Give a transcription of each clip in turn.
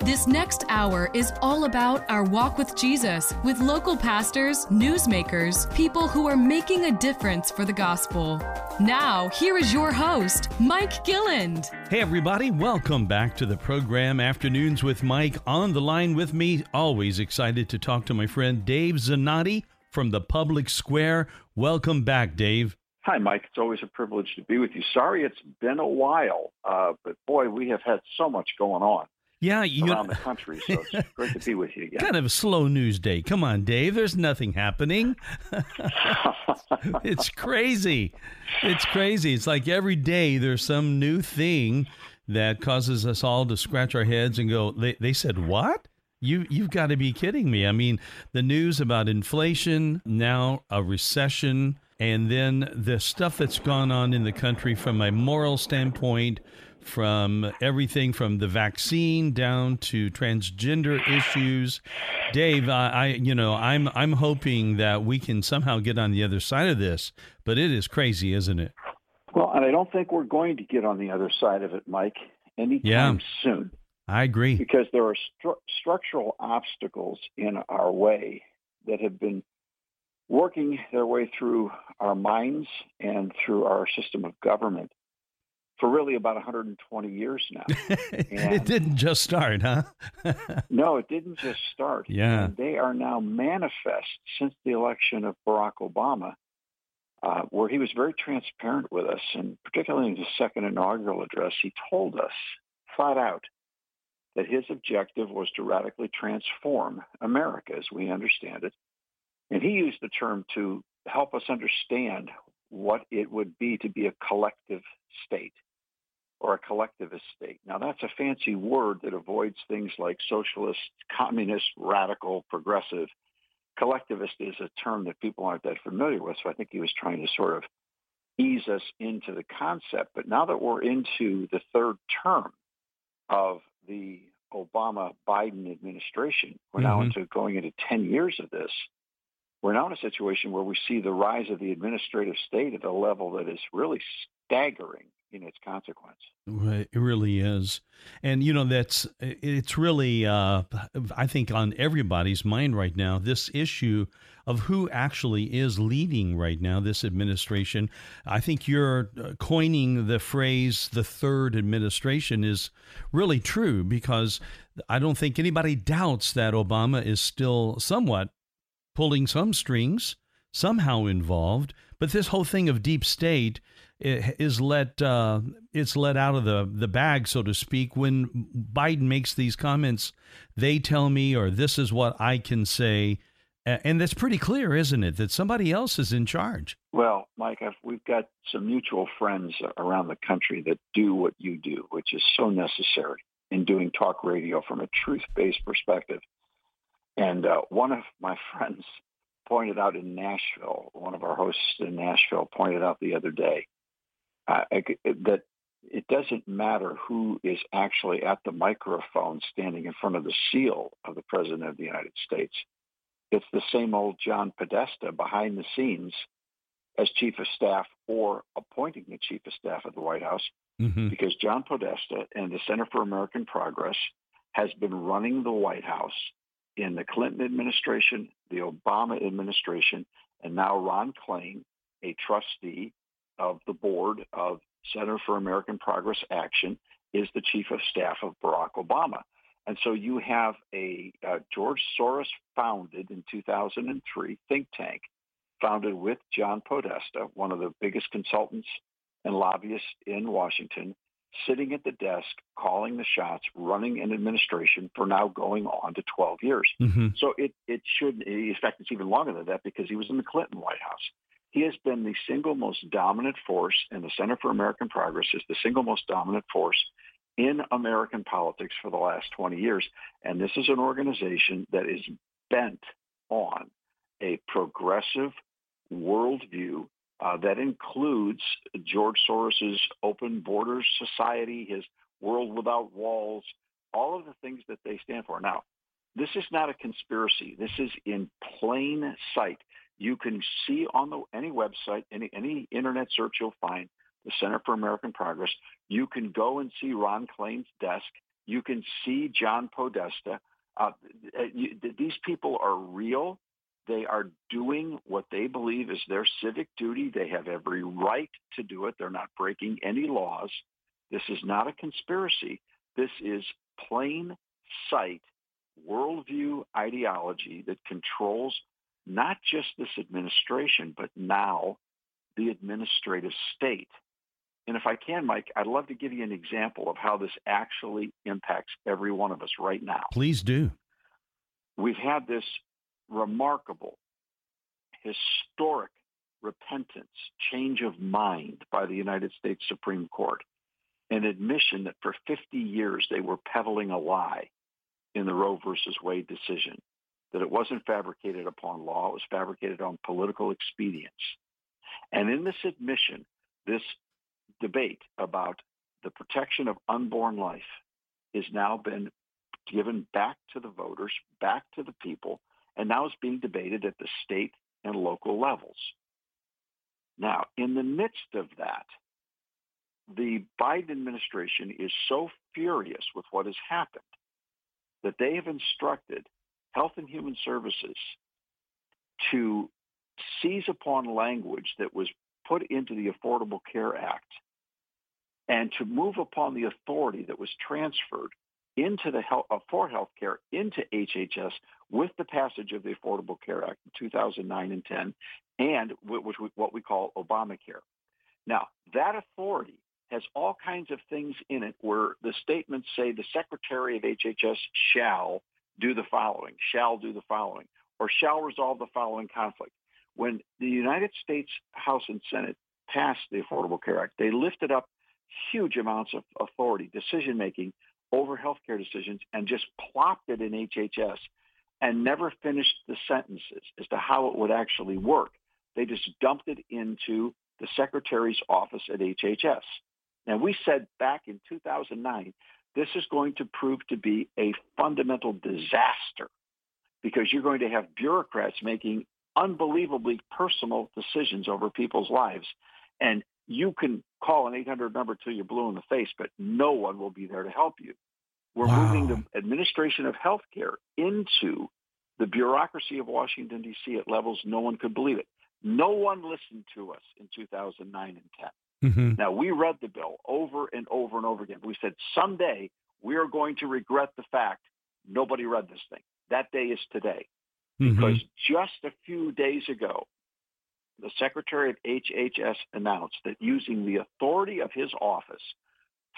This next hour is all about our walk with Jesus with local pastors, newsmakers, people who are making a difference for the gospel. Now, here is your host, Mike Gilland. Hey, everybody, welcome back to the program Afternoons with Mike. On the line with me, always excited to talk to my friend Dave Zanotti from the Public Square. Welcome back, Dave. Hi, Mike. It's always a privilege to be with you. Sorry it's been a while, uh, but boy, we have had so much going on yeah, you around the country. So it's great to be with you again. Kind of a slow news day. Come on, Dave. There's nothing happening. it's crazy. It's crazy. It's like every day there's some new thing that causes us all to scratch our heads and go, they, they said what? You you've got to be kidding me. I mean, the news about inflation, now a recession, and then the stuff that's gone on in the country from a moral standpoint, from everything from the vaccine down to transgender issues. Dave, I, I, you know I'm I'm hoping that we can somehow get on the other side of this, but it is crazy, isn't it? Well, and I don't think we're going to get on the other side of it, Mike, anytime yeah, soon. I agree because there are stru- structural obstacles in our way that have been working their way through our minds and through our system of government for really about 120 years now. it didn't just start, huh? no, it didn't just start. Yeah. And they are now manifest since the election of Barack Obama, uh, where he was very transparent with us. And particularly in his second inaugural address, he told us flat out that his objective was to radically transform America as we understand it. And he used the term to help us understand what it would be to be a collective state or a collectivist state. Now, that's a fancy word that avoids things like socialist, communist, radical, progressive. Collectivist is a term that people aren't that familiar with, so I think he was trying to sort of ease us into the concept. But now that we're into the third term of the Obama Biden administration, we're mm-hmm. now into going into 10 years of this. We're now in a situation where we see the rise of the administrative state at a level that is really staggering in its consequence. It really is, and you know that's it's really uh, I think on everybody's mind right now this issue of who actually is leading right now this administration. I think you're uh, coining the phrase "the third administration" is really true because I don't think anybody doubts that Obama is still somewhat pulling some strings, somehow involved. But this whole thing of deep state is let uh, it's let out of the the bag, so to speak. When Biden makes these comments, they tell me, or this is what I can say, and that's pretty clear, isn't it? That somebody else is in charge. Well, Mike, I've, we've got some mutual friends around the country that do what you do, which is so necessary in doing talk radio from a truth-based perspective. And uh, one of my friends pointed out in Nashville, one of our hosts in Nashville pointed out the other day uh, that it doesn't matter who is actually at the microphone standing in front of the seal of the President of the United States. It's the same old John Podesta behind the scenes as Chief of Staff or appointing the Chief of Staff of the White House mm-hmm. because John Podesta and the Center for American Progress has been running the White House in the Clinton administration, the Obama administration, and now Ron Klain, a trustee of the board of Center for American Progress Action is the chief of staff of Barack Obama. And so you have a uh, George Soros founded in 2003 think tank founded with John Podesta, one of the biggest consultants and lobbyists in Washington, sitting at the desk, calling the shots, running an administration for now going on to 12 years. Mm-hmm. So it, it should, in fact, it's even longer than that because he was in the Clinton White House. He has been the single most dominant force, and the Center for American Progress is the single most dominant force in American politics for the last 20 years. And this is an organization that is bent on a progressive worldview uh, that includes George Soros's open borders society, his world without walls, all of the things that they stand for. Now, this is not a conspiracy. This is in plain sight. You can see on the, any website, any, any internet search you'll find, the Center for American Progress. You can go and see Ron Klain's desk. You can see John Podesta. Uh, you, these people are real. They are doing what they believe is their civic duty. They have every right to do it. They're not breaking any laws. This is not a conspiracy. This is plain sight worldview ideology that controls not just this administration, but now the administrative state. And if I can, Mike, I'd love to give you an example of how this actually impacts every one of us right now. Please do. We've had this remarkable, historic repentance, change of mind by the United States Supreme Court, an admission that for 50 years they were peddling a lie in the Roe versus Wade decision, that it wasn't fabricated upon law, it was fabricated on political expedience. And in this admission, this debate about the protection of unborn life has now been given back to the voters, back to the people, and now is being debated at the state and local levels. Now, in the midst of that, the Biden administration is so furious with what has happened that they have instructed Health and Human Services to seize upon language that was put into the Affordable Care Act and to move upon the authority that was transferred into the health, uh, for healthcare into HHS with the passage of the Affordable Care Act in 2009 and 10, and which what we call Obamacare. Now, that authority has all kinds of things in it where the statements say the Secretary of HHS shall do the following, shall do the following, or shall resolve the following conflict. When the United States House and Senate passed the Affordable Care Act, they lifted up huge amounts of authority, decision making over healthcare decisions and just plopped it in HHS and never finished the sentences as to how it would actually work. They just dumped it into the secretary's office at HHS. Now, we said back in 2009, this is going to prove to be a fundamental disaster because you're going to have bureaucrats making unbelievably personal decisions over people's lives. And you can call an 800 number till you're blue in the face, but no one will be there to help you. We're wow. moving the administration of healthcare into the bureaucracy of Washington, D.C. at levels no one could believe it. No one listened to us in 2009 and 10. Mm-hmm. Now, we read the bill over and over and over again. We said someday we are going to regret the fact nobody read this thing. That day is today. Mm-hmm. Because just a few days ago, the Secretary of HHS announced that using the authority of his office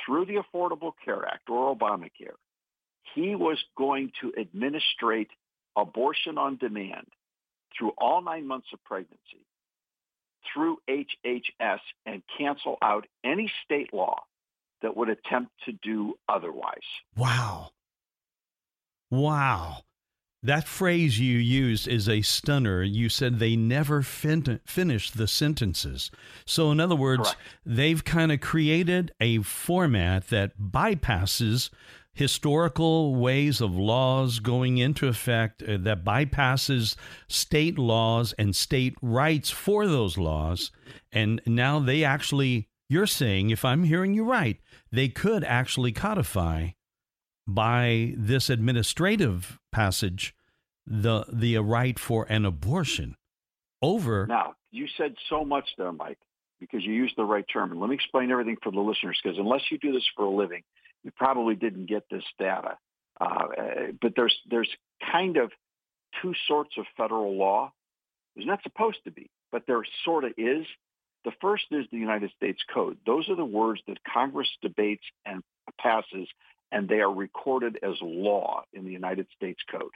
through the Affordable Care Act or Obamacare, he was going to administrate abortion on demand through all nine months of pregnancy through HHS and cancel out any state law that would attempt to do otherwise. Wow. Wow. That phrase you used is a stunner. You said they never fin- finished the sentences. So, in other words, Correct. they've kind of created a format that bypasses historical ways of laws going into effect, uh, that bypasses state laws and state rights for those laws. And now they actually, you're saying, if I'm hearing you right, they could actually codify by this administrative passage the the right for an abortion over now you said so much there mike because you used the right term and let me explain everything for the listeners because unless you do this for a living you probably didn't get this data uh, but there's there's kind of two sorts of federal law. There's not supposed to be but there sort of is. The first is the united states code. Those are the words that congress debates and passes and they are recorded as law in the United States Code.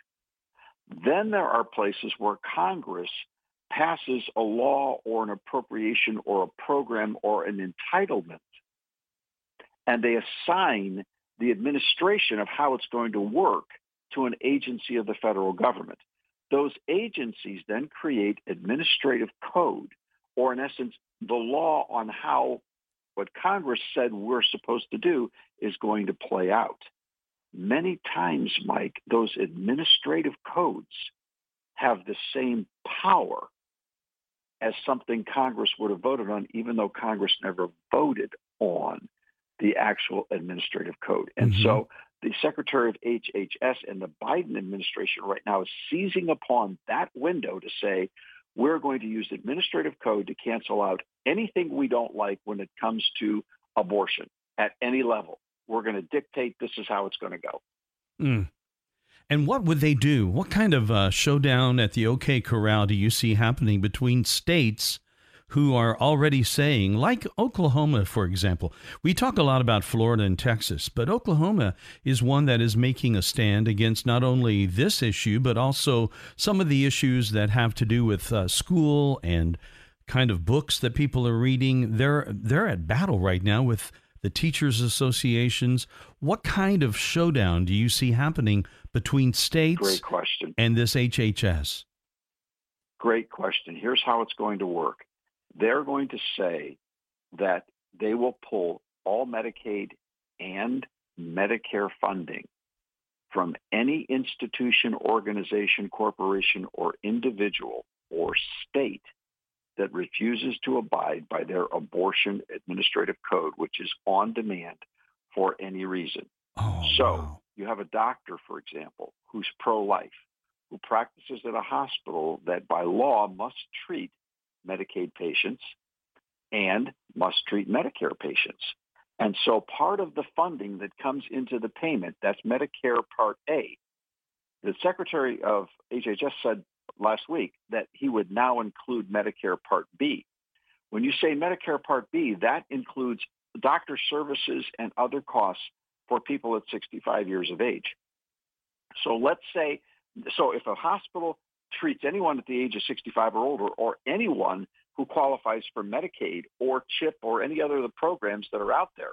Then there are places where Congress passes a law or an appropriation or a program or an entitlement, and they assign the administration of how it's going to work to an agency of the federal government. Those agencies then create administrative code, or in essence, the law on how what Congress said we're supposed to do is going to play out. many times, Mike, those administrative codes have the same power as something Congress would have voted on, even though Congress never voted on the actual administrative code. And mm-hmm. so the Secretary of HHS and the Biden administration right now is seizing upon that window to say, we're going to use administrative code to cancel out anything we don't like when it comes to abortion at any level. We're going to dictate this is how it's going to go. Mm. And what would they do? What kind of uh, showdown at the OK Corral do you see happening between states who are already saying, like Oklahoma, for example? We talk a lot about Florida and Texas, but Oklahoma is one that is making a stand against not only this issue, but also some of the issues that have to do with uh, school and kind of books that people are reading. They're they're at battle right now with the teachers associations. What kind of showdown do you see happening between states Great question. and this HHS? Great question. Here's how it's going to work. They're going to say that they will pull all Medicaid and Medicare funding from any institution, organization, corporation, or individual or state that refuses to abide by their abortion administrative code, which is on demand for any reason. Oh, so wow. you have a doctor, for example, who's pro-life, who practices at a hospital that by law must treat Medicaid patients and must treat Medicare patients. And so part of the funding that comes into the payment, that's Medicare Part A. The Secretary of HHS said last week that he would now include Medicare Part B. When you say Medicare Part B, that includes doctor services and other costs for people at 65 years of age. So let's say, so if a hospital treats anyone at the age of 65 or older or anyone who qualifies for Medicaid or CHIP or any other of the programs that are out there,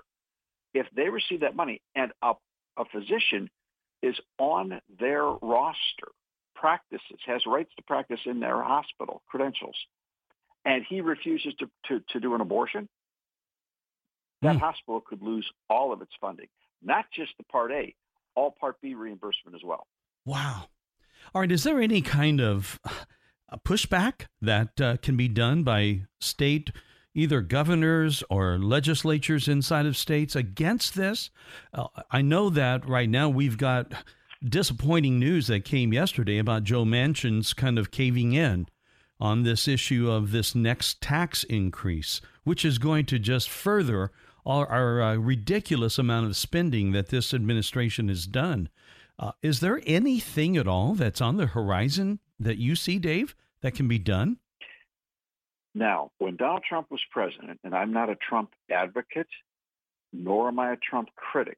if they receive that money and a, a physician is on their roster practices, has rights to practice in their hospital credentials, and he refuses to, to, to do an abortion, that mm. hospital could lose all of its funding, not just the Part A, all Part B reimbursement as well. Wow. All right. Is there any kind of uh, pushback that uh, can be done by state, either governors or legislatures inside of states against this? Uh, I know that right now we've got disappointing news that came yesterday about Joe Manchin's kind of caving in on this issue of this next tax increase, which is going to just further our, our uh, ridiculous amount of spending that this administration has done. Uh, is there anything at all that's on the horizon that you see, Dave, that can be done? Now, when Donald Trump was president, and I'm not a Trump advocate, nor am I a Trump critic,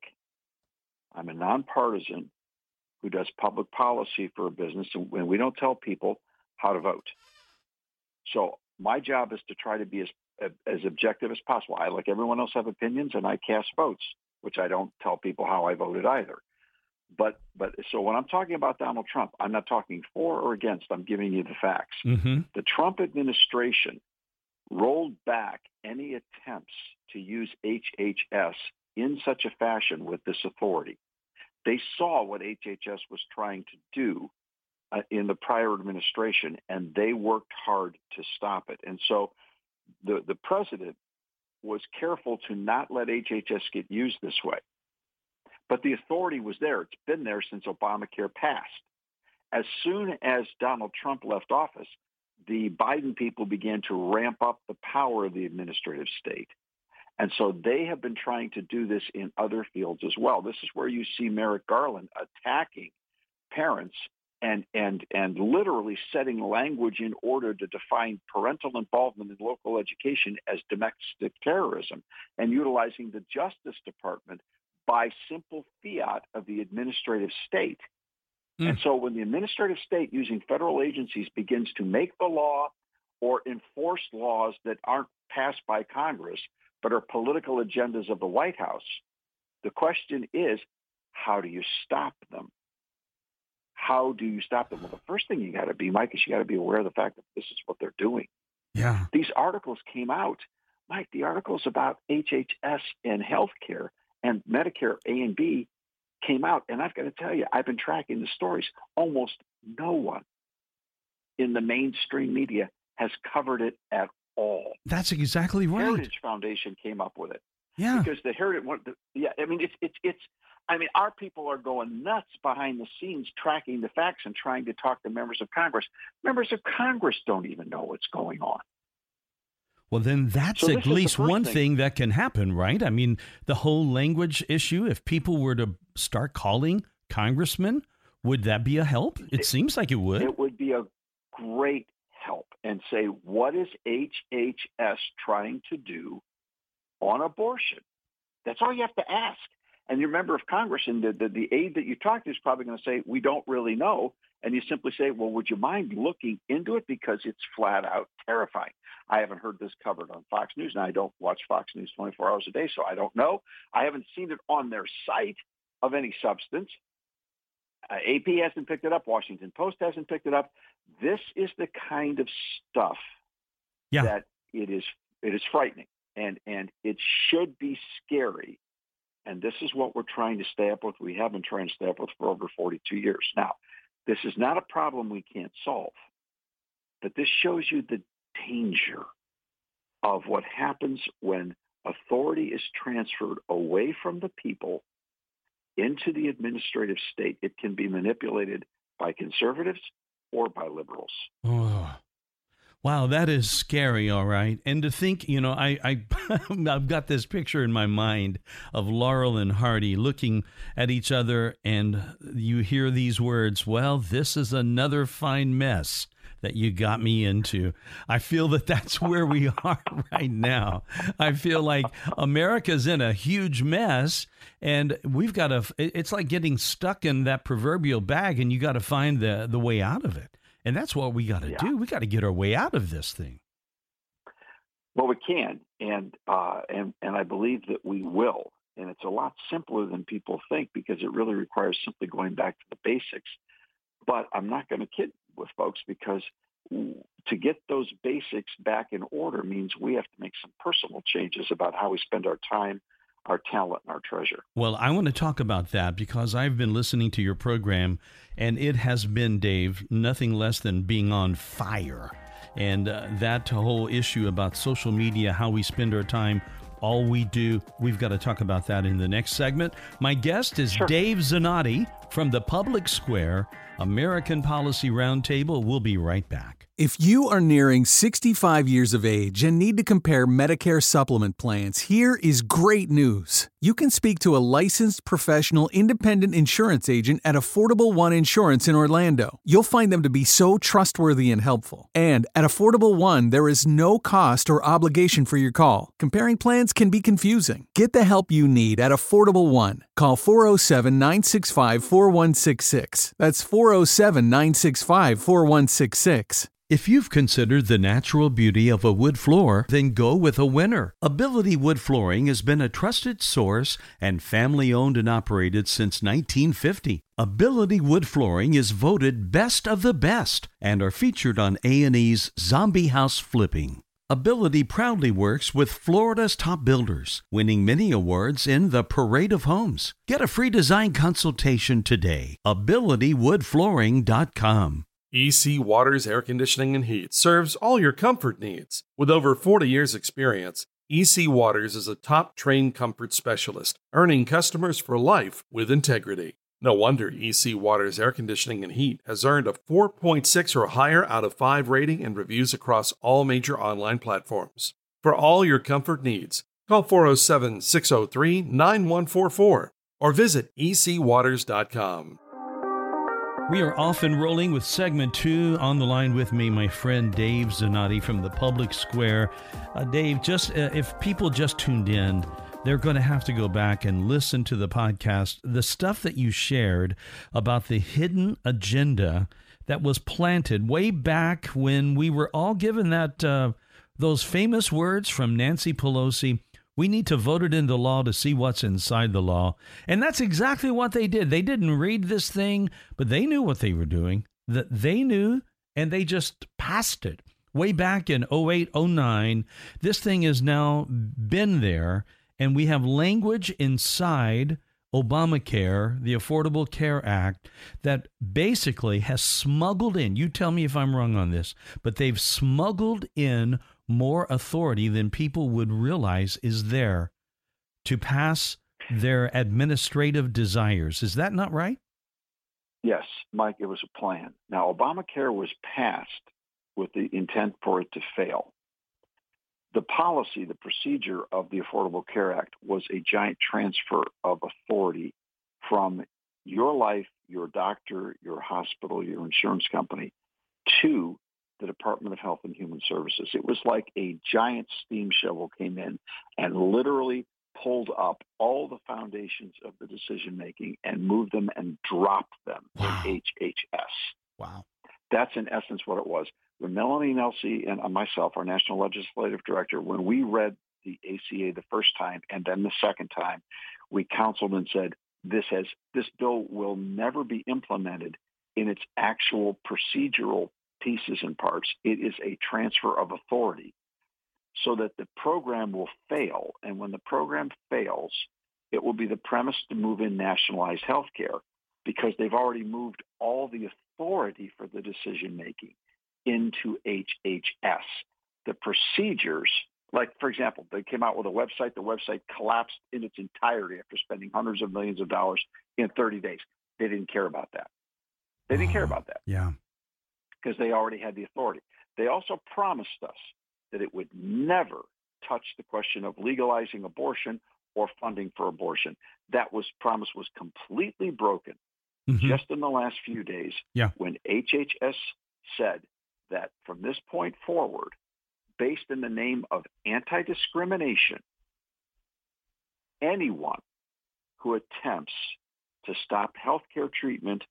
I'm a nonpartisan who does public policy for a business, and we don't tell people how to vote. So my job is to try to be as as objective as possible. I, like everyone else, have opinions, and I cast votes, which I don't tell people how I voted either. But but so when I'm talking about Donald Trump, I'm not talking for or against. I'm giving you the facts. Mm-hmm. The Trump administration rolled back any attempts to use HHS in such a fashion with this authority. They saw what HHS was trying to do uh, in the prior administration, and they worked hard to stop it. And so the, the president was careful to not let HHS get used this way. But the authority was there. It's been there since Obamacare passed. As soon as Donald Trump left office, the Biden people began to ramp up the power of the administrative state. And so they have been trying to do this in other fields as well. This is where you see Merrick Garland attacking parents and and and literally setting language in order to define parental involvement in local education as domestic terrorism and utilizing the Justice Department by simple fiat of the administrative state. Mm. And so when the administrative state using federal agencies begins to make the law or enforce laws that aren't passed by Congress, but are political agendas of the White House. The question is, how do you stop them? How do you stop them? Well, the first thing you got to be, Mike, is you got to be aware of the fact that this is what they're doing. Yeah. These articles came out. Mike, the articles about HHS and healthcare and Medicare A and B came out. And I've got to tell you, I've been tracking the stories. Almost no one in the mainstream media has covered it at all. That's exactly right. The Heritage Foundation came up with it. Yeah. Because the Heritage, yeah, I mean, it's it's it's. I mean, our people are going nuts behind the scenes, tracking the facts and trying to talk to members of Congress. Members of Congress don't even know what's going on. Well, then that's So at least one thing. thing that can happen, right? I mean, the whole language issue, if people were to start calling congressmen, would that be a help? It seems like it would. It would be a great help and say, what is HHS trying to do on abortion? That's all you have to ask. And your member of Congress and the, the, the aide that you talk to is probably going to say, we don't really know. And you simply say, well, would you mind looking into it? Because it's flat out terrifying. I haven't heard this covered on Fox News, and I don't watch Fox News 24 hours a day, so I don't know. I haven't seen it on their site of any substance. Uh, AP hasn't picked it up. Washington Post hasn't picked it up. This is the kind of stuff Yeah. that it is it is frightening and and it should be scary. And this is what we're trying to stay up with. We have been trying to stay up with for over 42 years. Now, this is not a problem we can't solve, but this shows you the danger of what happens when authority is transferred away from the people into the administrative state. It can be manipulated by conservatives or by liberals. Oh. Wow, that is scary, all right. And to think, you know, I, I I've got this picture in my mind of Laurel and Hardy looking at each other and you hear these words, well, this is another fine mess that you got me into. I feel that that's where we are right now. I feel like America's in a huge mess and we've got to it's like getting stuck in that proverbial bag and you got to find the the way out of it. And that's what we got to Yeah. do. We got to get our way out of this thing. Well, we can, and uh, and and I believe that we will. And it's a lot simpler than people think because it really requires simply going back to the basics. But I'm not going to kid with folks because to get those basics back in order means we have to make some personal changes about how we spend our time, our talent, and our treasure. Well, I want to talk about that because I've been listening to your program, and it has been, Dave, nothing less than being on fire. And uh, that whole issue about social media, how we spend our time, all we do, we've got to talk about that in the next segment. My guest is Sure. Dave Zanotti from the Public Square American Policy Roundtable. We'll be right back. If you are nearing 65 years of age and need to compare Medicare supplement plans, here is great news. You can speak to a licensed professional independent insurance agent at Affordable One Insurance in Orlando. You'll find them to be so trustworthy and helpful. And at Affordable One, there is no cost or obligation for your call. Comparing plans can be confusing. Get the help you need at Affordable One. Call 407 965 4166. That's 407 965 4166. If you've considered the natural beauty of a wood floor, then go with a winner. Ability Wood Flooring has been a trusted source and family owned and operated since 1950. Ability Wood Flooring is voted best of the best and are featured on A&E's Zombie House Flipping. Ability proudly works with Florida's top builders, winning many awards in the Parade of Homes. Get a free design consultation today. AbilityWoodFlooring.com. EC Waters Air Conditioning and Heat serves all your comfort needs. With over 40 years' experience, EC Waters is a top trained comfort specialist, earning customers for life with integrity. No wonder EC Waters Air Conditioning and Heat has earned a 4.6 or higher out of 5 rating and reviews across all major online platforms. For all your comfort needs, call 407 603 9144 or visit ecwaters.com. We are off and rolling with segment two. On the line with me, my friend Dave Zanotti from the Public Square. Uh, Dave, just uh, if people just tuned in, they're going to have to go back and listen to the podcast. The stuff that you shared about the hidden agenda that was planted way back when we were all given that uh, those famous words from Nancy Pelosi. We need to vote it into law to see what's inside the law. And that's exactly what they did. They didn't read this thing, but they knew what they were doing. That they knew and they just passed it. Way back in 08, 09, this thing has now been there and we have language inside Obamacare, the Affordable Care Act, that basically has smuggled in, you tell me if I'm wrong on this, but they've smuggled in more authority than people would realize is there to pass their administrative desires. Is that not right? Yes, Mike, it was a plan. Now, Obamacare was passed with the intent for it to fail. The policy, the procedure of the Affordable Care Act was a giant transfer of authority from your life, your doctor, your hospital, your insurance company to the Department of Health and Human Services. It was like a giant steam shovel came in and literally pulled up all the foundations of the decision making and moved them and dropped them wow. in HHS. Wow. That's in essence what it was. When Melanie Nelsy and uh, myself, our national legislative director, when we read the ACA the first time and then the second time, we counseled and said, this has this bill will never be implemented in its actual procedural pieces and parts. It is a transfer of authority so that the program will fail. And when the program fails, it will be the premise to move in nationalized health care because they've already moved all the authority for the decision making into HHS. The procedures, like for example, they came out with a website. The website collapsed in its entirety after spending hundreds of millions of dollars in 30 days. They didn't care about that. They didn't care about that. Yeah. Because they already had the authority. They also promised us that it would never touch the question of legalizing abortion or funding for abortion. That was promise was completely broken mm-hmm. just in the last few days yeah. when HHS said that from this point forward, based in the name of anti-discrimination, anyone who attempts to stop healthcare treatment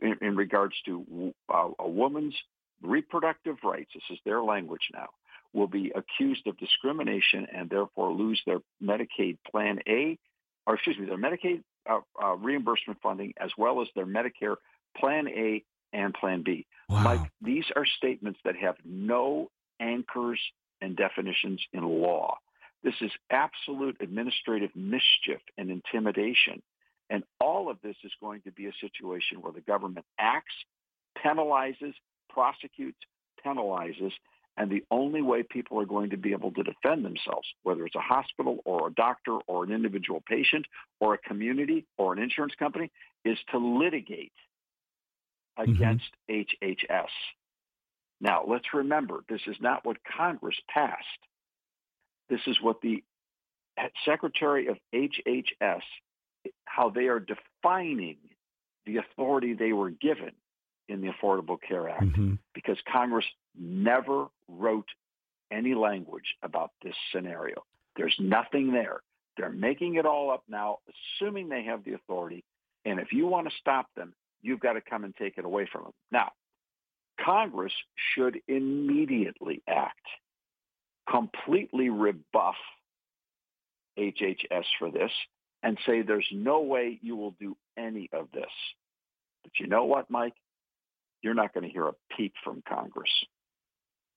in, in regards to uh, a woman's reproductive rights, this is their language now, will be accused of discrimination and therefore lose their Medicaid Plan A, or excuse me, their Medicaid uh, uh, reimbursement funding as well as their Medicare Plan A and Plan B. Wow. Mike, these are statements that have no anchors and definitions in law. This is absolute administrative mischief and intimidation. And all of this is going to be a situation where the government acts, penalizes, prosecutes, penalizes, and the only way people are going to be able to defend themselves, whether it's a hospital or a doctor or an individual patient or a community or an insurance company, is to litigate. Against mm-hmm. HHS. Now, let's remember, this is not what Congress passed. This is what the Secretary of HHS, how they are defining the authority they were given in the Affordable Care Act mm-hmm. because Congress never wrote any language about this scenario. There's nothing there. They're making it all up now, assuming they have the authority. And if you want to stop them, you've got to come and take it away from them. Now, Congress should immediately act, completely rebuff HHS for this, and say there's no way you will do any of this. But you know what, Mike? You're not going to hear a peep from Congress.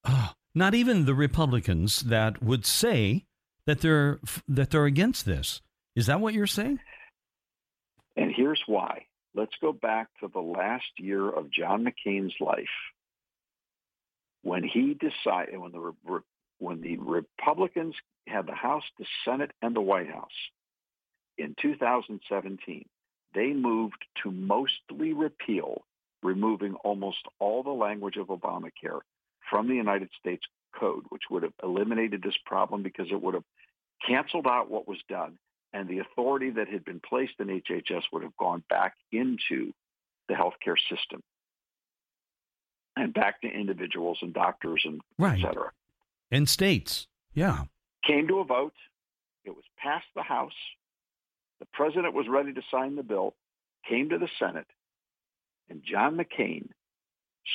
Oh, not even the Republicans that would say that they're that they're against this. Is that what you're saying? And here's why. Let's go back to the last year of John McCain's life. When he decided when the when the Republicans had the House, the Senate, and the White House in 2017, they moved to mostly repeal, removing almost all the language of Obamacare from the United States Code, which would have eliminated this problem because it would have canceled out what was done and the authority that had been placed in HHS would have gone back into the healthcare system and back to individuals and doctors and right. et cetera. And states, yeah. Came to a vote. It was passed the House. The president was ready to sign the bill, came to the Senate, and John McCain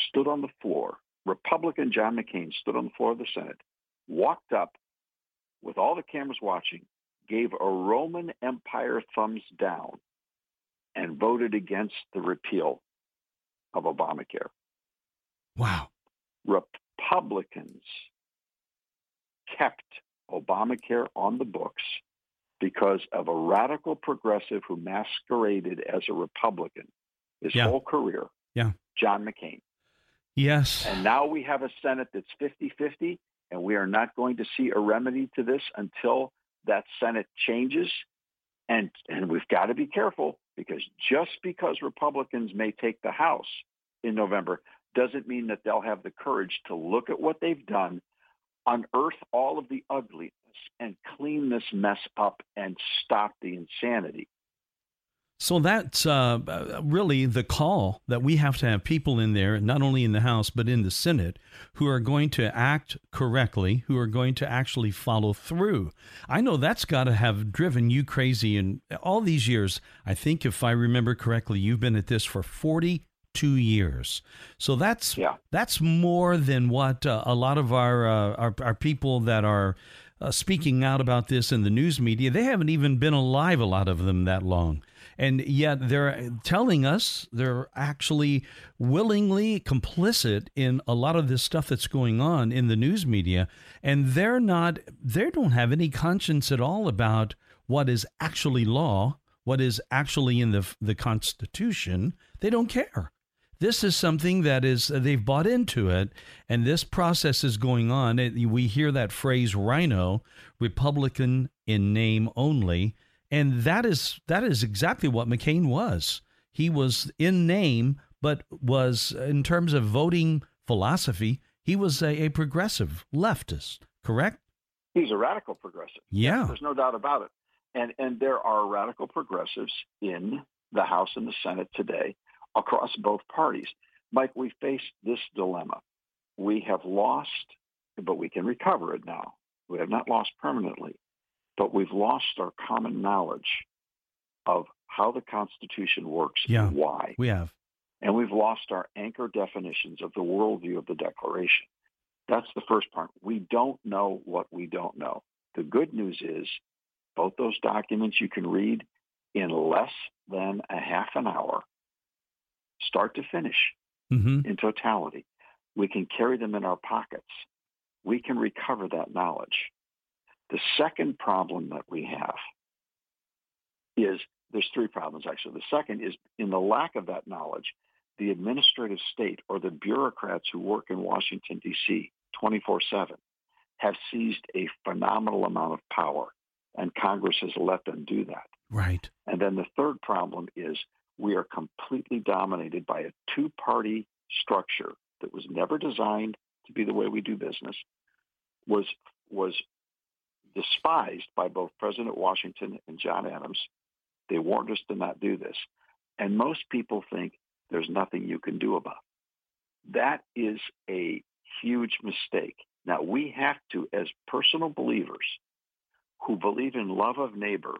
stood on the floor Republican John McCain stood on the floor of the Senate, walked up with all the cameras watching, gave a Roman Empire thumbs down, and voted against the repeal of Obamacare. Wow. Republicans kept Obamacare on the books because of a radical progressive who masqueraded as a Republican his Yeah. whole career, Yeah. John McCain. Yes. And now we have a Senate that's 50-50, and we are not going to see a remedy to this until that Senate changes. And, and we've got to be careful because just because Republicans may take the House in November doesn't mean that they'll have the courage to look at what they've done, unearth all of the ugliness, and clean this mess up and stop the insanity. So that's uh, really the call that we have to have people in there, not only in the House, but in the Senate, who are going to act correctly, who are going to actually follow through. I know that's got to have driven you crazy in all these years. I think, if I remember correctly, you've been at this for 42 years. So that's Yeah. that's more than what uh, a lot of our, uh, our, our people that are uh, speaking out about this in the news media, they haven't even been alive, a lot of them, that long. And yet they're telling us they're actually willingly complicit in a lot of this stuff that's going on in the news media. And they're not, they don't have any conscience at all about what is actually law, what is actually in the, the Constitution. They don't care. This is something that is they've bought into it, and this process is going on. We hear that phrase "rhino," Republican in name only, and that is that is exactly what McCain was. He was in name, but was in terms of voting philosophy, he was a, a progressive leftist. Correct? He's a radical progressive. Yeah. There's no doubt about it. And and there are radical progressives in the House and the Senate today across both parties. Mike, we face this dilemma. We have lost, but we can recover it now. We have not lost permanently, but we've lost our common knowledge of how the Constitution works Yeah. and why. We have. And we've lost our anchor definitions of the worldview of the Declaration. That's the first part. We don't know what we don't know. The good news is both those documents you can read in less than a half an hour, start to finish hmm in totality. We can carry them in our pockets. We can recover that knowledge. The second problem that we have is there's three problems actually. The second is in the lack of that knowledge, the administrative state or the bureaucrats who work in Washington, D.C. 24 7 have seized a phenomenal amount of power, and Congress has let them do that. Right. And then the third problem is we are completely dominated by a two-party structure that was never designed to be the way we do business, was was despised by both President Washington and John Adams. They warned us to not do this. And most people think there's nothing you can do about it. That is a huge mistake. Now we have to, as personal believers who believe in love of neighbor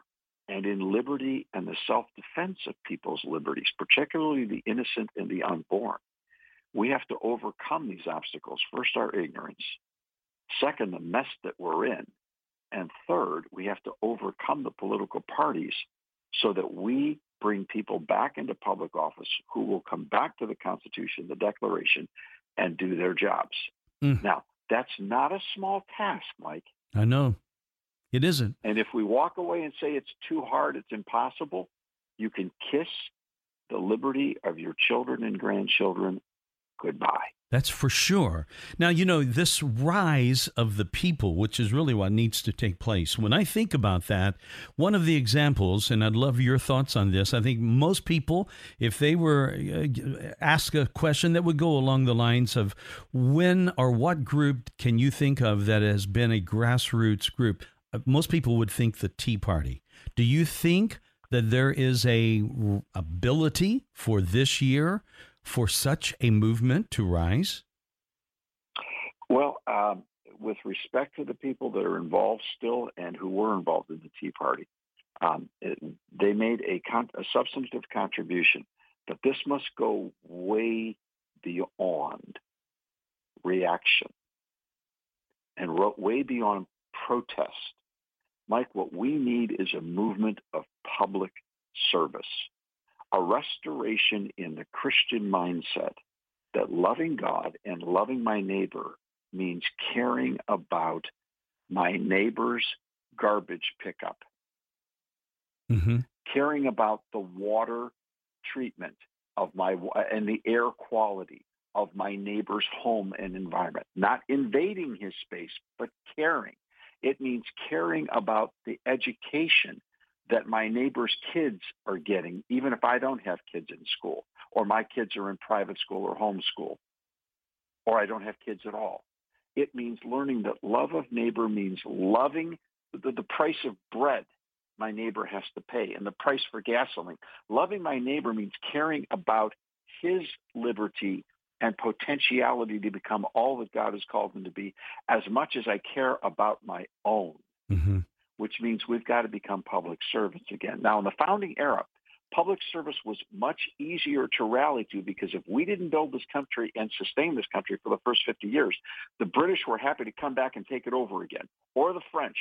and in liberty and the self-defense of people's liberties, particularly the innocent and the unborn. We have to overcome these obstacles. First, our ignorance. Second, the mess that we're in. And third, we have to overcome the political parties so that we bring people back into public office who will come back to the Constitution, the Declaration, and do their jobs. Mm. Now, that's not a small task, Mike. I know. It isn't. And if we walk away and say it's too hard, it's impossible, you can kiss the liberty of your children and grandchildren goodbye. That's for sure. Now, you know, this rise of the people, which is really what needs to take place. When I think about that, one of the examples, and I'd love your thoughts on this, I think most people, if they were uh, asked a question that would go along the lines of when or what group can you think of that has been a grassroots group, uh, most people would think the Tea Party. Do you think that there is a ability for this year for such a movement to rise? Well, um, with respect to the people that are involved still and who were involved in the Tea Party, um, it, they made a, con- a substantive contribution, but this must go way beyond reaction and way beyond protest. Mike, what we need is a movement of public service, a restoration in the Christian mindset that loving God and loving my neighbor means caring about my neighbor's garbage pickup mm-hmm. caring about the water treatment of my and the air quality of my neighbor's home and environment, not invading his space, but caring. It means caring about the education that my neighbor's kids are getting, even if I don't have kids in school, or my kids are in private school or homeschool, or I don't have kids at all. It means learning that love of neighbor means loving the, the price of bread my neighbor has to pay and the price for gasoline. Loving my neighbor means caring about his liberty and potentiality to become all that God has called him to be as much as I care about my own, mm-hmm. Which means we've got to become public servants again. Now, in the founding era, public service was much easier to rally to because if we didn't build this country and sustain this country for the first 50 years, the British were happy to come back and take it over again, or the French,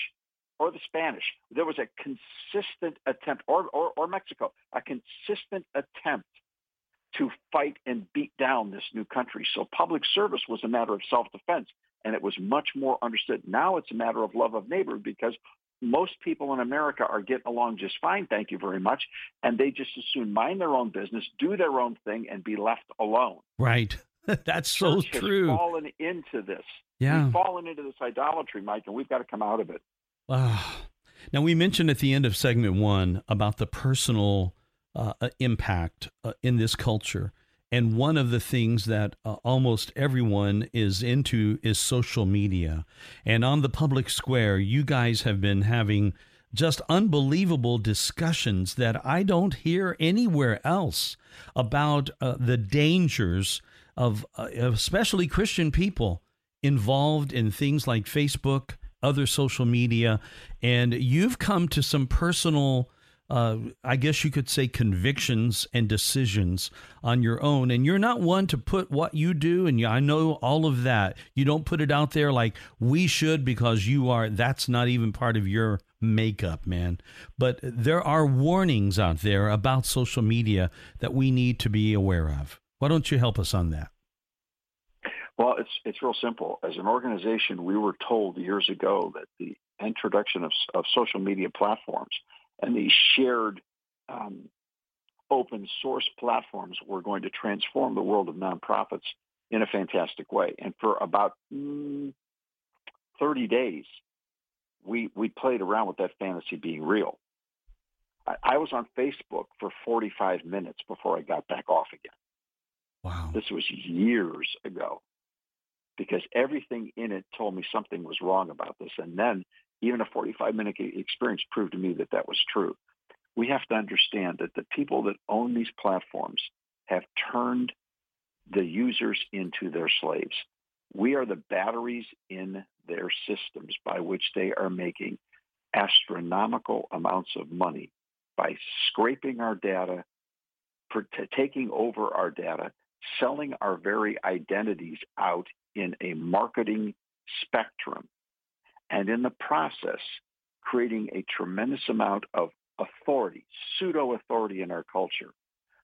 or the Spanish. There was a consistent attempt, or, or, or Mexico, a consistent attempt to fight and beat down this new country. So public service was a matter of self-defense, and it was much more understood. Now it's a matter of love of neighbor because most people in America are getting along just fine, thank you very much, and they just as soon mind their own business, do their own thing, and be left alone. Right. That's so Church true. Has fallen into this. Yeah. We've fallen into this idolatry, Mike, and we've got to come out of it. Uh, now, we mentioned at the end of segment one about the personal uh, uh, impact uh, in this culture. And one of the things that uh, almost everyone is into is social media. And on the public square, you guys have been having just unbelievable discussions that I don't hear anywhere else about uh, the dangers of uh, especially Christian people involved in things like Facebook, other social media. And you've come to some personal uh, I guess you could say, convictions and decisions on your own. And you're not one to put what you do, and I know all of that. You don't put it out there like we should because you are, that's not even part of your makeup, man. But there are warnings out there about social media that we need to be aware of. Why don't you help us on that? Well, it's it's real simple. As an organization, we were told years ago that the introduction of, of social media platforms and these shared um, open source platforms were going to transform the world of nonprofits in a fantastic way. And for about mm, 30 days, we, we played around with that fantasy being real. I, I was on Facebook for 45 minutes before I got back off again. Wow. This was years ago because everything in it told me something was wrong about this. And then even a 45 minute experience proved to me that that was true. We have to understand that the people that own these platforms have turned the users into their slaves. We are the batteries in their systems by which they are making astronomical amounts of money by scraping our data, taking over our data, selling our very identities out in a marketing spectrum and in the process creating a tremendous amount of authority, pseudo authority in our culture,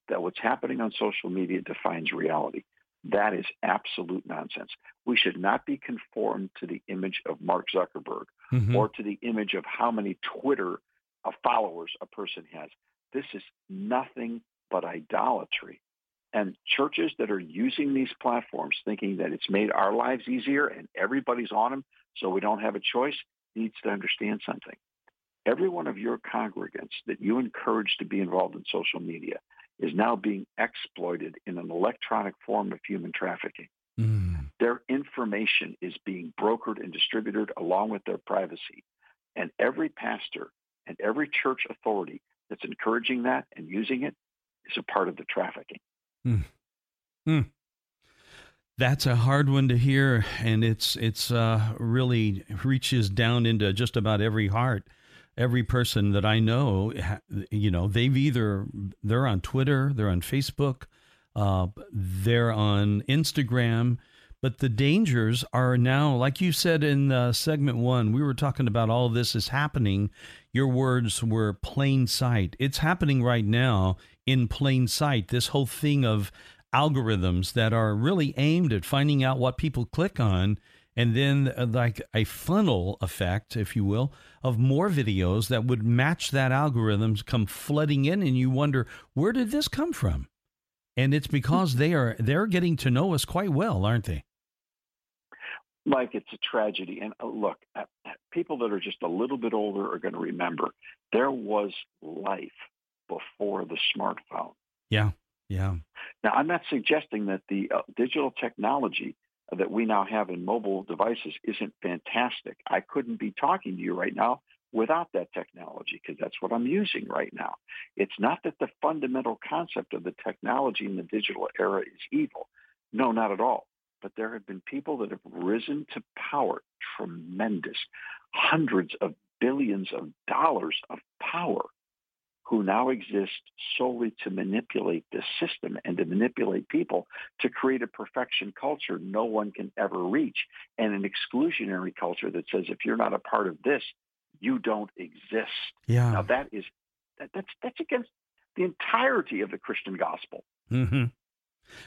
that what's happening on social media defines reality. That is absolute nonsense. We should not be conformed to the image of Mark Zuckerberg mm-hmm. or to the image of how many Twitter uh, followers a person has. This is nothing but idolatry. And churches that are using these platforms thinking that it's made our lives easier and everybody's on them so we don't have a choice needs to understand something. Every one of your congregants that you encourage to be involved in social media is now being exploited in an electronic form of human trafficking. Mm. Their information is being brokered and distributed along with their privacy. And every pastor and every church authority that's encouraging that and using it is a part of the trafficking. Mm. Mm. That's a hard one to hear, and it's it's uh, really reaches down into just about every heart. Every person that I know, you know, they've either they're on Twitter, they're on Facebook, uh, they're on Instagram, but the dangers are now, like you said in uh, segment one, we were talking about all this is happening. Your words were plain sight. It's happening right now in plain sight. This whole thing of algorithms that are really aimed at finding out what people click on and then uh, like a funnel effect, if you will, of more videos that would match that algorithms come flooding in, and you wonder where did this come from? And it's because they are they're getting to know us quite well, aren't they? Mike, it's a tragedy. And uh, look, uh, people that are just a little bit older are going to remember there was life before the smartphone. Yeah, yeah. Now, I'm not suggesting that the uh, digital technology that we now have in mobile devices isn't fantastic. I couldn't be talking to you right now without that technology because that's what I'm using right now. It's not that the fundamental concept of the technology in the digital era is evil. No, not at all. But there have been people that have risen to power, tremendous, hundreds of billions of dollars of power who now exist solely to manipulate the system and to manipulate people to create a perfection culture no one can ever reach and an exclusionary culture that says if you're not a part of this, you don't exist. Yeah. Now that is that, that's that's against the entirety of the Christian gospel. Mm-hmm.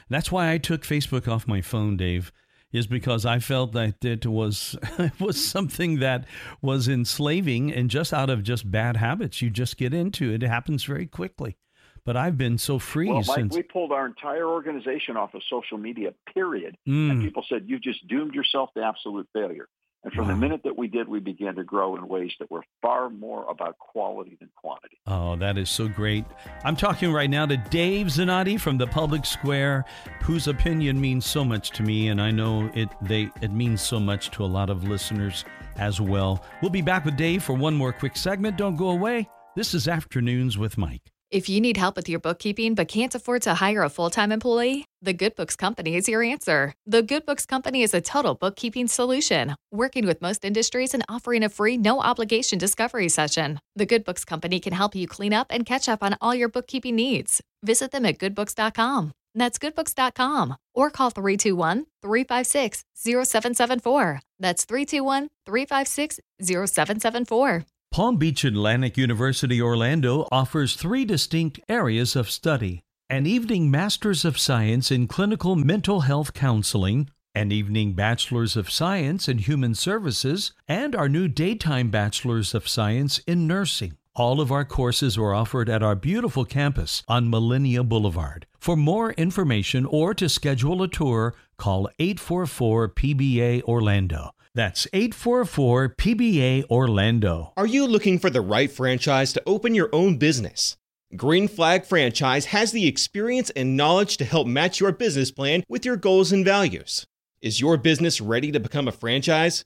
That's why I took Facebook off my phone, Dave is because I felt that it was it was something that was enslaving and just out of just bad habits you just get into. It happens very quickly. But I've been so free well, Mike, since we pulled our entire organization off of social media. Period. Mm. And people said you've just doomed yourself to absolute failure. And from wow. the minute that we did, we began to grow in ways that were far more about quality than quantity. Oh, that is so great. I'm talking right now to Dave Zanotti from the Public Square, whose opinion means so much to me, and I know it they it means so much to a lot of listeners as well. We'll be back with Dave for one more quick segment. Don't go away. This is Afternoons with Mike. If you need help with your bookkeeping but can't afford to hire a full time employee, the Good Books Company is your answer. The Good Books Company is a total bookkeeping solution, working with most industries and offering a free, no obligation discovery session. The Good Books Company can help you clean up and catch up on all your bookkeeping needs. Visit them at goodbooks.com. That's goodbooks.com or call 321 356 0774. That's 321 356 0774. Palm Beach Atlantic University Orlando offers three distinct areas of study an evening Master's of Science in Clinical Mental Health Counseling, an evening Bachelor's of Science in Human Services, and our new daytime Bachelor's of Science in Nursing. All of our courses are offered at our beautiful campus on Millenia Boulevard. For more information or to schedule a tour, call 844 PBA Orlando. That's 844 PBA Orlando. Are you looking for the right franchise to open your own business? Green Flag Franchise has the experience and knowledge to help match your business plan with your goals and values. Is your business ready to become a franchise?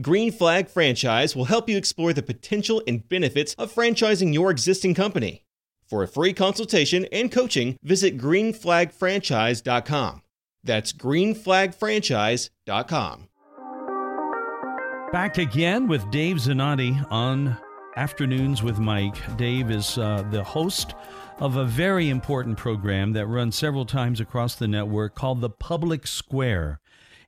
Green Flag Franchise will help you explore the potential and benefits of franchising your existing company. For a free consultation and coaching, visit greenflagfranchise.com. That's greenflagfranchise.com. Back again with Dave Zanotti on Afternoons with Mike. Dave is uh, the host of a very important program that runs several times across the network called The Public Square.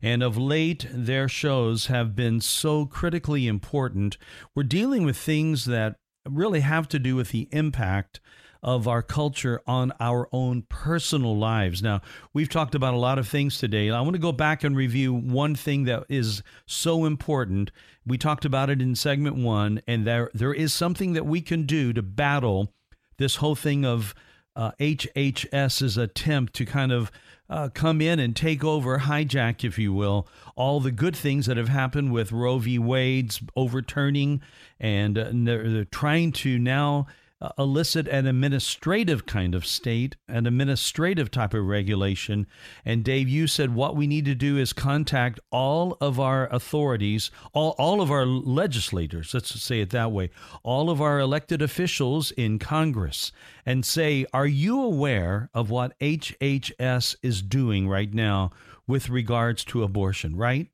And of late, their shows have been so critically important. We're dealing with things that really have to do with the impact of our culture on our own personal lives. Now, we've talked about a lot of things today. I want to go back and review one thing that is so important. We talked about it in segment one, and there there is something that we can do to battle this whole thing of uh, HHS's attempt to kind of uh, come in and take over, hijack, if you will, all the good things that have happened with Roe v. Wade's overturning, and uh, they're, they're trying to now uh, elicit an administrative kind of state, an administrative type of regulation. And Dave, you said what we need to do is contact all of our authorities, all, all of our legislators, let's say it that way, all of our elected officials in Congress, and say, Are you aware of what HHS is doing right now with regards to abortion, right?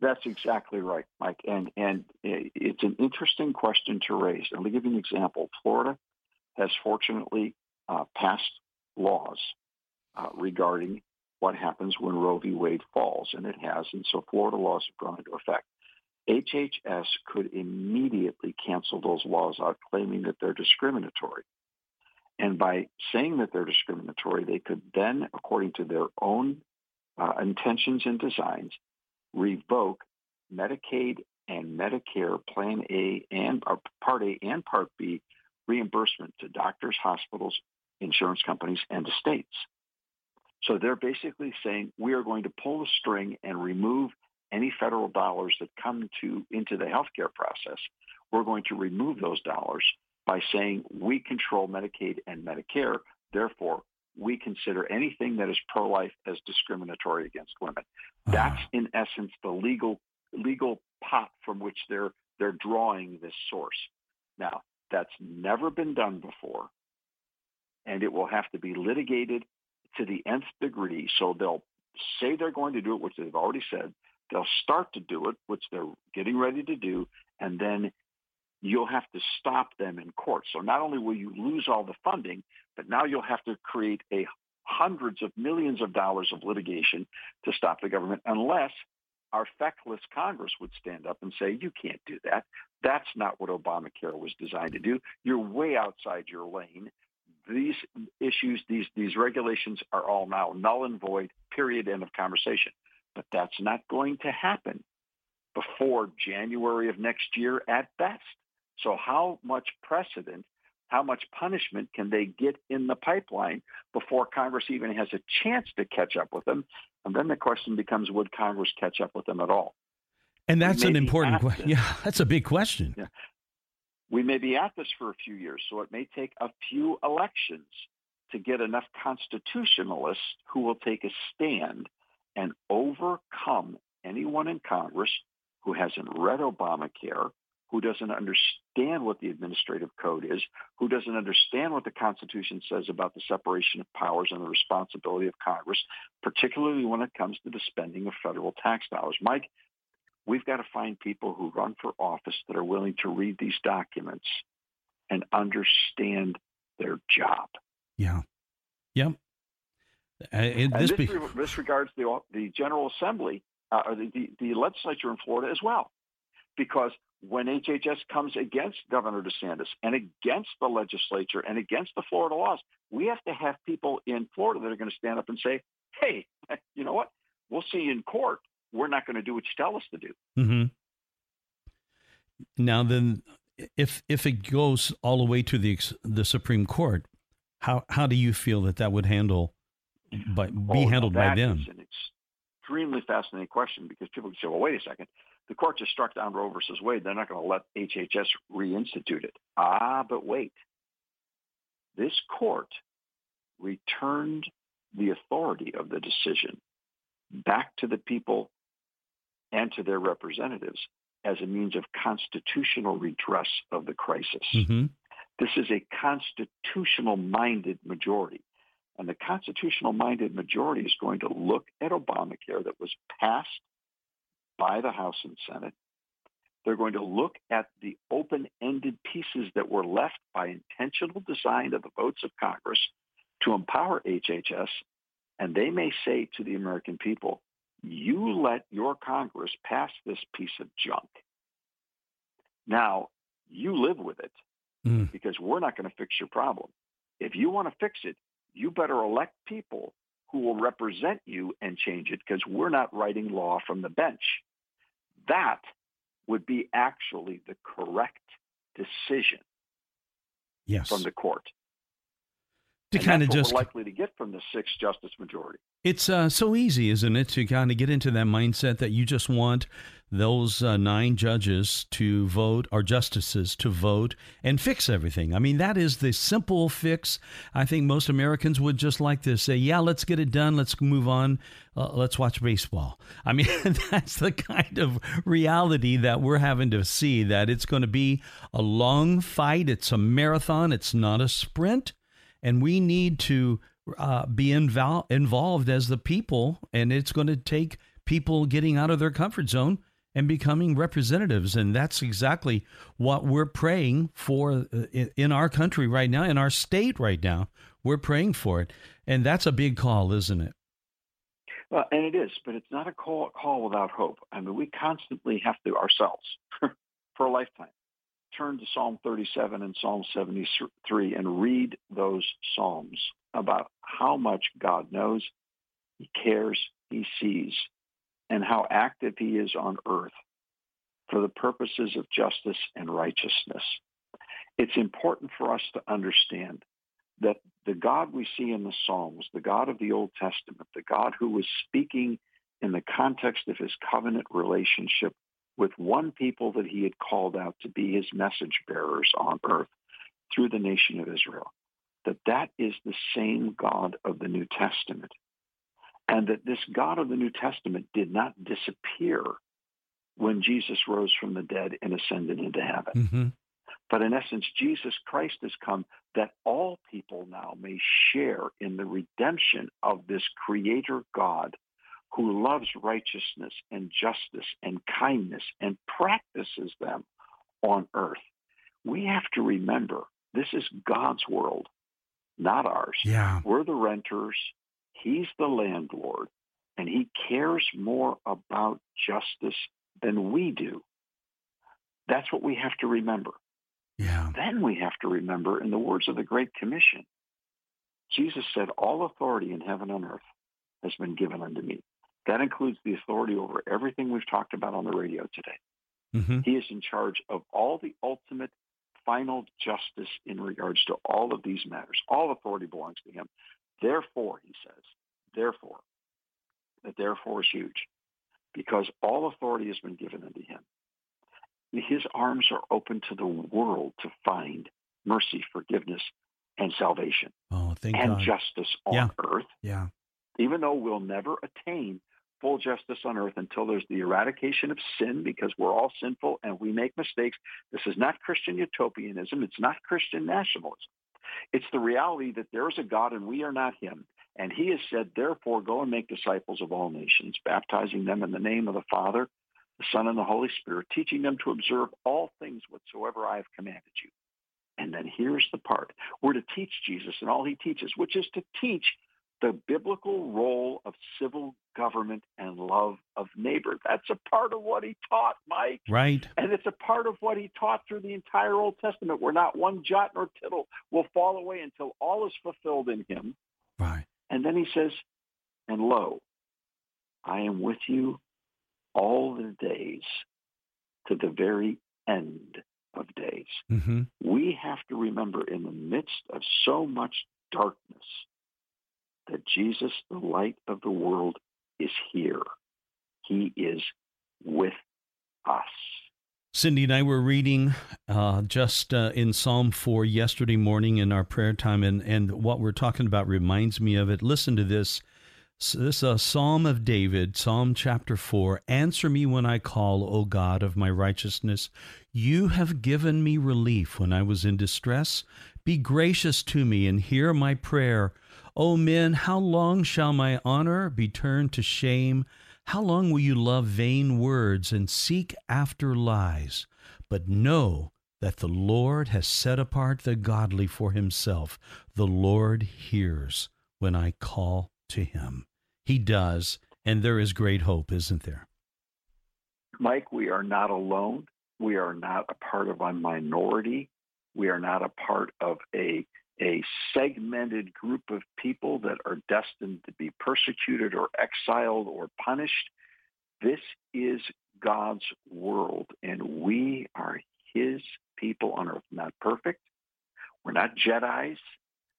That's exactly right, Mike. And and it's an interesting question to raise. And let me give you an example. Florida has fortunately uh, passed laws uh, regarding what happens when Roe v. Wade falls, and it has. And so Florida laws have gone into effect. HHS could immediately cancel those laws out, claiming that they're discriminatory. And by saying that they're discriminatory, they could then, according to their own uh, intentions and designs, revoke Medicaid and Medicare Plan A and Part A and Part B reimbursement to doctors, hospitals, insurance companies, and to states. So they're basically saying we are going to pull the string and remove any federal dollars that come to into the healthcare process. We're going to remove those dollars by saying we control Medicaid and Medicare. Therefore, we consider anything that is pro-life as discriminatory against women. Uh-huh. That's in essence the legal legal pot from which they're they're drawing this source. Now, that's never been done before, and it will have to be litigated to the nth degree. So they'll say they're going to do it, which they've already said. They'll start to do it, which they're getting ready to do, and then you'll have to stop them in court. So not only will you lose all the funding, but now you'll have to create a hundreds of millions of dollars of litigation to stop the government unless our feckless Congress would stand up and say, you can't do that. That's not what Obamacare was designed to do. You're way outside your lane. These issues, these, these regulations are all now null and void, period, end of conversation. But that's not going to happen before January of next year at best. So how much precedent, how much punishment can they get in the pipeline before Congress even has a chance to catch up with them? And then the question becomes, would Congress catch up with them at all? And that's an important question. Yeah, that's a big question. Yeah. We may be at this for a few years, so it may take a few elections to get enough constitutionalists who will take a stand and overcome anyone in Congress who hasn't read Obamacare, who doesn't understand what the administrative code is, who doesn't understand what the Constitution says about the separation of powers and the responsibility of Congress, particularly when it comes to the spending of federal tax dollars. Mike, we've got to find people who run for office that are willing to read these documents and understand their job. Yeah. Yep. Uh, this, be- this, regards the, the General Assembly uh, or the, the, the legislature in Florida as well because when HHS comes against Governor DeSantis and against the legislature and against the Florida laws, we have to have people in Florida that are going to stand up and say, hey, you know what? We'll see you in court. We're not going to do what you tell us to do. Mm-hmm. Now, then, if if it goes all the way to the the Supreme Court, how how do you feel that that would handle by be oh, handled by them? an extremely fascinating question because people say, well, wait a second the court just struck down Roe versus Wade. They're not going to let HHS reinstitute it. Ah, but wait. This court returned the authority of the decision back to the people and to their representatives as a means of constitutional redress of the crisis. Mm-hmm. This is a constitutional minded majority. And the constitutional minded majority is going to look at Obamacare that was passed by the House and Senate. They're going to look at the open-ended pieces that were left by intentional design of the votes of Congress to empower HHS, and they may say to the American people, you let your Congress pass this piece of junk. Now, you live with it mm. because we're not going to fix your problem. If you want to fix it, you better elect people who will represent you and change it because we're not writing law from the bench that would be actually the correct decision yes. from the court. To kind of just likely to get from the six justice majority. It's uh, so easy, isn't it, to kind of get into that mindset that you just want those uh, nine judges to vote or justices to vote and fix everything. I mean, that is the simple fix. I think most Americans would just like to say, yeah, let's get it done. Let's move on. Uh, let's watch baseball. I mean, that's the kind of reality that we're having to see that it's going to be a long fight. It's a marathon. It's not a sprint. And we need to uh, be invol- involved as the people. And it's going to take people getting out of their comfort zone and becoming representatives. And that's exactly what we're praying for uh, in our country right now, in our state right now. We're praying for it. And that's a big call, isn't it? Well, and it is, but it's not a call, call without hope. I mean, we constantly have to ourselves, for a lifetime, turn to Psalm 37 and Psalm 73 and read those Psalms about how much God knows, He cares, He sees, and how active he is on earth for the purposes of justice and righteousness. It's important for us to understand that the God we see in the Psalms, the God of the Old Testament, the God who was speaking in the context of his covenant relationship with one people that he had called out to be his message bearers on earth through the nation of Israel, that that is the same God of the New Testament. And that this God of the New Testament did not disappear when Jesus rose from the dead and ascended into heaven. Mm-hmm. But in essence, Jesus Christ has come that all people now may share in the redemption of this creator God who loves righteousness and justice and kindness and practices them on earth. We have to remember this is God's world, not ours. Yeah. We're the renters. He's the landlord, and he cares more about justice than we do. That's what we have to remember. Yeah. Then we have to remember, in the words of the Great Commission, Jesus said, All authority in heaven and earth has been given unto me. That includes the authority over everything we've talked about on the radio today. Mm-hmm. He is in charge of all the ultimate final justice in regards to all of these matters. All authority belongs to him. Therefore, he says, therefore, that therefore is huge, because all authority has been given unto him. His arms are open to the world to find mercy, forgiveness, and salvation Oh, thank and God. justice on Yeah. earth, yeah. even though we'll never attain full justice on earth until there's the eradication of sin because we're all sinful and we make mistakes. This is not Christian utopianism. It's not Christian nationalism. It's the reality that there is a God and we are not him. And he has said, therefore, go and make disciples of all nations, baptizing them in the name of the Father, the Son, and the Holy Spirit, teaching them to observe all things whatsoever I have commanded you. And then here's the part. We're to teach Jesus and all he teaches, which is to teach the biblical role of civil government and love of neighbor. That's a part of what he taught, Mike. Right. And it's a part of what he taught through the entire Old Testament, where not one jot nor tittle will fall away until all is fulfilled in him. Right. And then he says, And lo, I am with you all the days to the very end of days. Mm-hmm. We have to remember in the midst of so much darkness that Jesus, the light of the world, is here. He is with us. Cindy and I were reading uh, just uh, in Psalm 4 yesterday morning in our prayer time, and, and what we're talking about reminds me of it. Listen to this. So this is a Psalm of David, Psalm chapter 4. Answer me when I call, O God of my righteousness. You have given me relief when I was in distress. Be gracious to me and hear my prayer. O men, how long shall my honor be turned to shame? How long will you love vain words and seek after lies? But know that the Lord has set apart the godly for himself. The Lord hears when I call to him. He does, and there is great hope, isn't there? Mike, we are not alone. We are not a part of a minority. We are not a part of a, a segmented group of people that are destined to be persecuted or exiled or punished. This is God's world, and we are his people on earth. Not perfect. We're not Jedi's.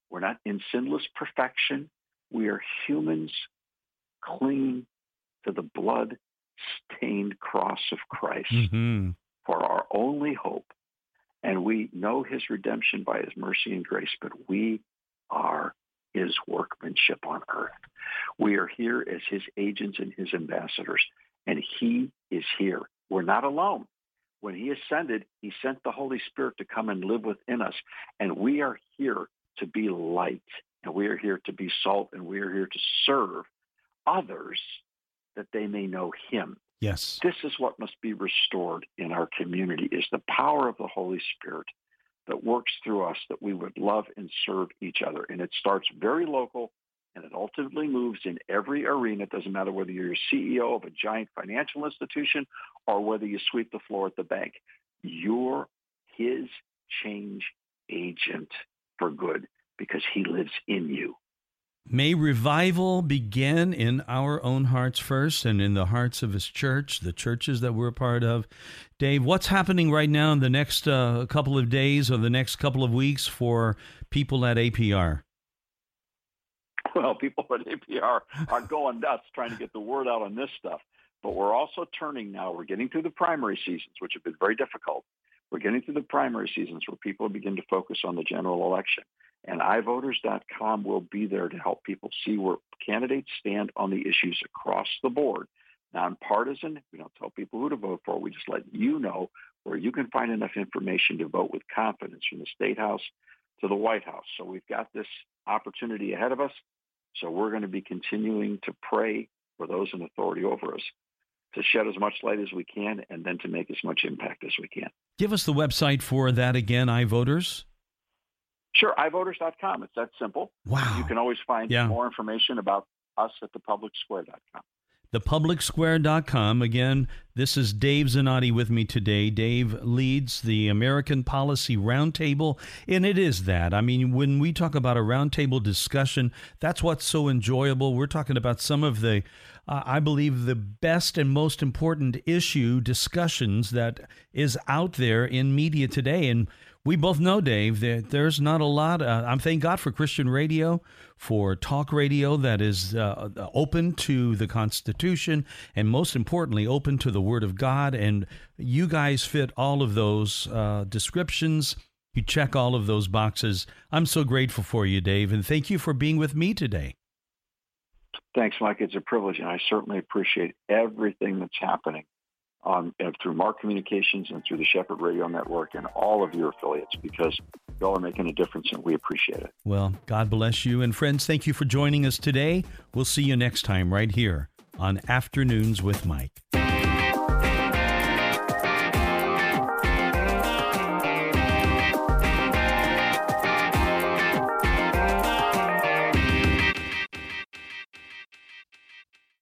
We're not in sinless perfection. We are humans clinging to the blood stained cross of Christ Mm-hmm. for our only hope. And we know his redemption by his mercy and grace, but we are his workmanship on earth. We are here as his agents and his ambassadors, and he is here. We're not alone. When he ascended, he sent the Holy Spirit to come and live within us, and we are here to be light, and we are here to be salt, and we are here to serve others that they may know him. Yes. This is what must be restored in our community is the power of the Holy Spirit that works through us that we would love and serve each other. And it starts very local and it ultimately moves in every arena. It doesn't matter whether you're a CEO of a giant financial institution or whether you sweep the floor at the bank. You're his change agent for good because he lives in you. May revival begin in our own hearts first and in the hearts of His church, the churches that we're a part of. Dave, what's happening right now in the next uh, couple of days or the next couple of weeks for people at APR? Well, people at APR are going nuts trying to get the word out on this stuff. But we're also turning now. We're getting through the primary seasons, which have been very difficult. We're getting through the primary seasons where people begin to focus on the general election. And ivoters.com will be there to help people see where candidates stand on the issues across the board. Nonpartisan, we don't tell people who to vote for. We just let you know where you can find enough information to vote with confidence from the State House to the White House. So we've got this opportunity ahead of us. So we're going to be continuing to pray for those in authority over us to shed as much light as we can and then to make as much impact as we can. Give us the website for that again, iVoters. Sure, ivoters.com. It's that simple. Wow. You can always find yeah. more information about us at thepublicsquare.com. Thepublicsquare.com. Again, this is Dave Zanotti with me today. Dave leads the American Policy Roundtable, and it is that. I mean, when we talk about a roundtable discussion, that's what's so enjoyable. We're talking about some of the, uh, I believe, the best and most important issue discussions that is out there in media today. And we both know, Dave, that there's not a lot. Uh, I'm thank God for Christian radio, for talk radio that is uh, open to the Constitution, and most importantly, open to the Word of God. And you guys fit all of those uh, descriptions. You check all of those boxes. I'm so grateful for you, Dave, and thank you for being with me today. Thanks, Mike. It's a privilege, and I certainly appreciate everything that's happening um, through Mark Communications and through the Shepherd Radio Network and all of your affiliates because y'all are making a difference and we appreciate it. Well, God bless you. And friends, thank you for joining us today. We'll see you next time right here on Afternoons with Mike.